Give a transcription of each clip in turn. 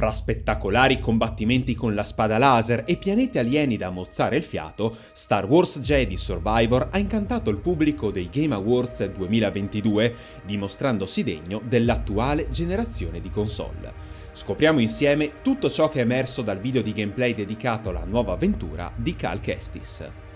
Fra spettacolari combattimenti con la spada laser e pianeti alieni da mozzare il fiato, Star Wars Jedi Survivor ha incantato il pubblico dei Game Awards 2022, dimostrandosi degno dell'attuale generazione di console. Scopriamo insieme tutto ciò che è emerso dal video di gameplay dedicato alla nuova avventura di Cal Kestis.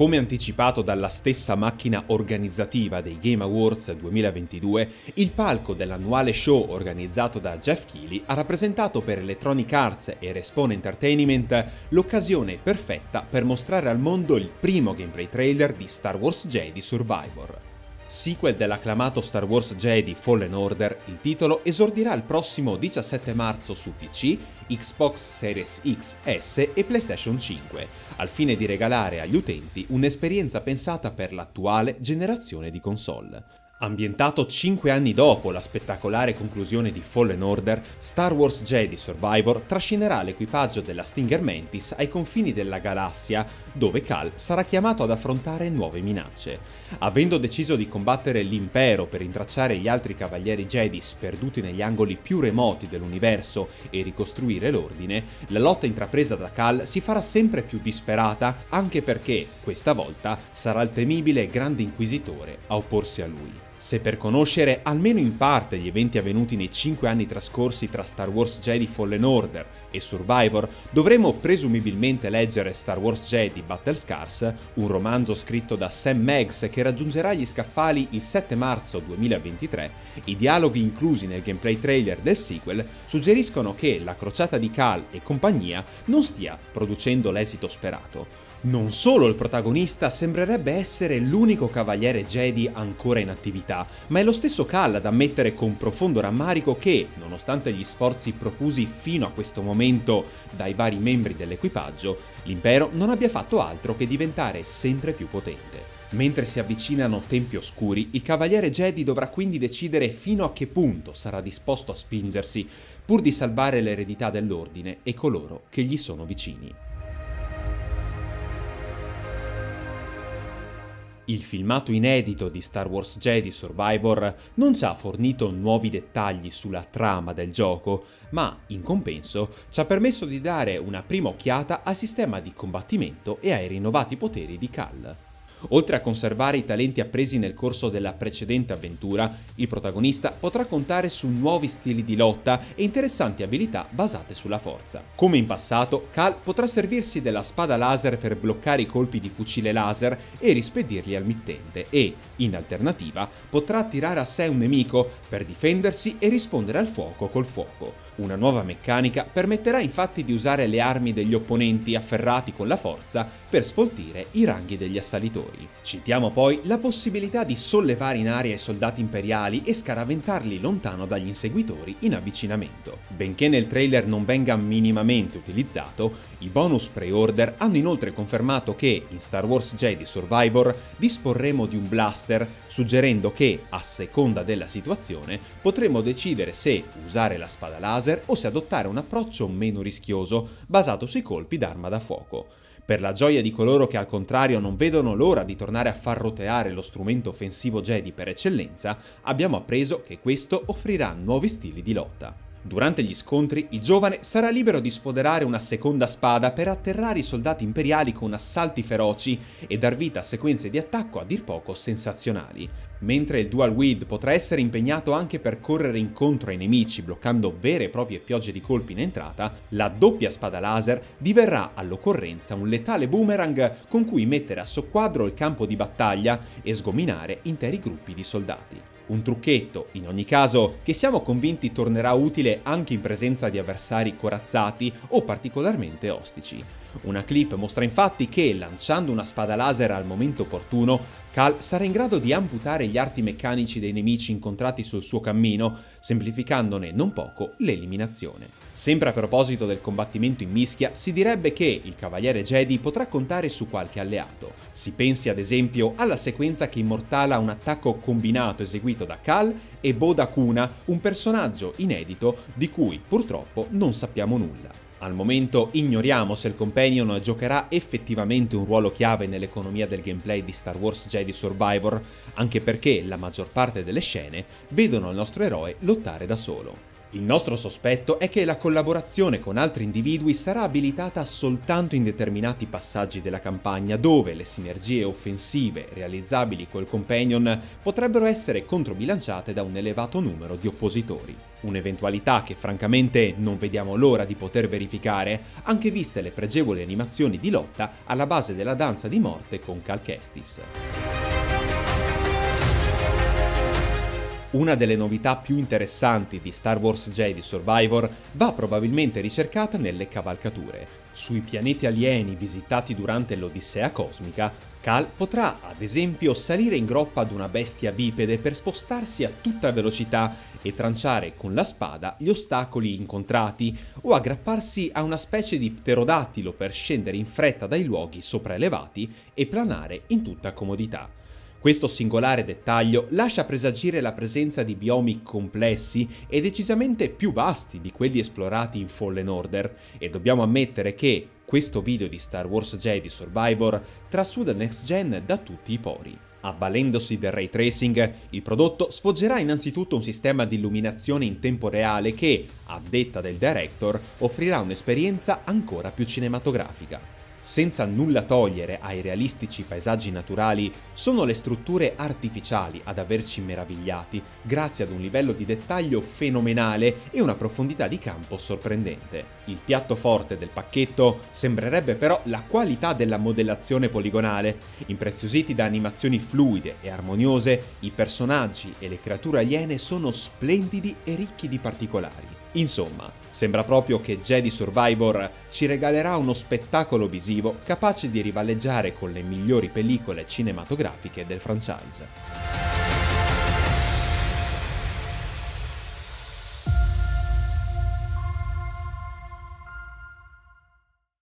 Come anticipato dalla stessa macchina organizzativa dei Game Awards 2022, il palco dell'annuale show organizzato da Jeff Keighley ha rappresentato per Electronic Arts e Respawn Entertainment l'occasione perfetta per mostrare al mondo il primo gameplay trailer di Star Wars Jedi Survivor. Sequel dell'acclamato Star Wars Jedi Fallen Order, il titolo esordirà il prossimo 17 marzo su PC, Xbox Series X, S e PlayStation 5, al fine di regalare agli utenti un'esperienza pensata per l'attuale generazione di console. Ambientato 5 anni dopo la spettacolare conclusione di Fallen Order, Star Wars Jedi Survivor trascinerà l'equipaggio della Stinger Mantis ai confini della galassia, dove Cal sarà chiamato ad affrontare nuove minacce. Avendo deciso di combattere l'impero per intracciare gli altri cavalieri Jedi sperduti negli angoli più remoti dell'universo e ricostruire l'ordine, la lotta intrapresa da Cal si farà sempre più disperata, anche perché, questa volta, sarà il temibile Grande Inquisitore a opporsi a lui. Se per conoscere almeno in parte gli eventi avvenuti nei 5 anni trascorsi tra Star Wars Jedi Fallen Order e Survivor, dovremo presumibilmente leggere Star Wars Jedi Battle Scars, un romanzo scritto da Sam Meggs che raggiungerà gli scaffali il 7 marzo 2023, i dialoghi inclusi nel gameplay trailer del sequel suggeriscono che la crociata di Cal e compagnia non stia producendo l'esito sperato. Non solo il protagonista sembrerebbe essere l'unico cavaliere Jedi ancora in attività, ma è lo stesso Cal ad ammettere con profondo rammarico che, nonostante gli sforzi profusi fino a questo momento dai vari membri dell'equipaggio, l'impero non abbia fatto altro che diventare sempre più potente. Mentre si avvicinano tempi oscuri, il cavaliere Jedi dovrà quindi decidere fino a che punto sarà disposto a spingersi pur di salvare l'eredità dell'ordine e coloro che gli sono vicini. Il filmato inedito di Star Wars Jedi Survivor non ci ha fornito nuovi dettagli sulla trama del gioco, ma in compenso ci ha permesso di dare una prima occhiata al sistema di combattimento e ai rinnovati poteri di Cal. Oltre a conservare i talenti appresi nel corso della precedente avventura, il protagonista potrà contare su nuovi stili di lotta e interessanti abilità basate sulla forza. Come in passato, Cal potrà servirsi della spada laser per bloccare i colpi di fucile laser e rispedirli al mittente e, in alternativa, potrà attirare a sé un nemico per difendersi e rispondere al fuoco col fuoco. Una nuova meccanica permetterà infatti di usare le armi degli opponenti afferrati con la forza per sfoltire i ranghi degli assalitori. Citiamo poi la possibilità di sollevare in aria i soldati imperiali e scaraventarli lontano dagli inseguitori in avvicinamento. Benché nel trailer non venga minimamente utilizzato, i bonus pre-order hanno inoltre confermato che in Star Wars Jedi Survivor disporremo di un blaster, suggerendo che, a seconda della situazione, potremo decidere se usare la spada laser o se adottare un approccio meno rischioso, basato sui colpi d'arma da fuoco. Per la gioia di coloro che al contrario non vedono l'ora di tornare a far roteare lo strumento offensivo Jedi per eccellenza, abbiamo appreso che questo offrirà nuovi stili di lotta. Durante gli scontri, il giovane sarà libero di sfoderare una seconda spada per atterrare i soldati imperiali con assalti feroci e dar vita a sequenze di attacco a dir poco sensazionali. Mentre il dual wield potrà essere impegnato anche per correre incontro ai nemici bloccando vere e proprie piogge di colpi in entrata, la doppia spada laser diverrà all'occorrenza un letale boomerang con cui mettere a soqquadro il campo di battaglia e sgominare interi gruppi di soldati. Un trucchetto, in ogni caso, che siamo convinti tornerà utile anche in presenza di avversari corazzati o particolarmente ostici. Una clip mostra infatti che, lanciando una spada laser al momento opportuno, Cal sarà in grado di amputare gli arti meccanici dei nemici incontrati sul suo cammino, semplificandone non poco l'eliminazione. Sempre a proposito del combattimento in mischia, si direbbe che il Cavaliere Jedi potrà contare su qualche alleato. Si pensi ad esempio alla sequenza che immortala un attacco combinato eseguito da Cal e Boda Kuna, un personaggio inedito di cui purtroppo non sappiamo nulla. Al momento ignoriamo se il Companion giocherà effettivamente un ruolo chiave nell'economia del gameplay di Star Wars Jedi Survivor, anche perché la maggior parte delle scene vedono il nostro eroe lottare da solo. Il nostro sospetto è che la collaborazione con altri individui sarà abilitata soltanto in determinati passaggi della campagna dove le sinergie offensive realizzabili col Companion potrebbero essere controbilanciate da un elevato numero di oppositori. Un'eventualità che francamente non vediamo l'ora di poter verificare, anche viste le pregevoli animazioni di lotta alla base della danza di morte con Cal Una delle novità più interessanti di Star Wars Jedi Survivor va probabilmente ricercata nelle cavalcature. Sui pianeti alieni visitati durante l'Odissea cosmica, Cal potrà, ad esempio, salire in groppa ad una bestia bipede per spostarsi a tutta velocità e tranciare con la spada gli ostacoli incontrati, o aggrapparsi a una specie di pterodattilo per scendere in fretta dai luoghi sopraelevati e planare in tutta comodità. Questo singolare dettaglio lascia presagire la presenza di biomi complessi e decisamente più vasti di quelli esplorati in Fallen Order, e dobbiamo ammettere che questo video di Star Wars Jedi Survivor trasuda Next Gen da tutti i pori. Avvalendosi del ray tracing, il prodotto sfoggerà innanzitutto un sistema di illuminazione in tempo reale che, a detta del director, offrirà un'esperienza ancora più cinematografica senza nulla togliere ai realistici paesaggi naturali, sono le strutture artificiali ad averci meravigliati, grazie ad un livello di dettaglio fenomenale e una profondità di campo sorprendente. Il piatto forte del pacchetto sembrerebbe però la qualità della modellazione poligonale. Impreziositi da animazioni fluide e armoniose, i personaggi e le creature aliene sono splendidi e ricchi di particolari. Insomma, sembra proprio che Jedi Survivor ci regalerà uno spettacolo visivo capace di rivaleggiare con le migliori pellicole cinematografiche del franchise.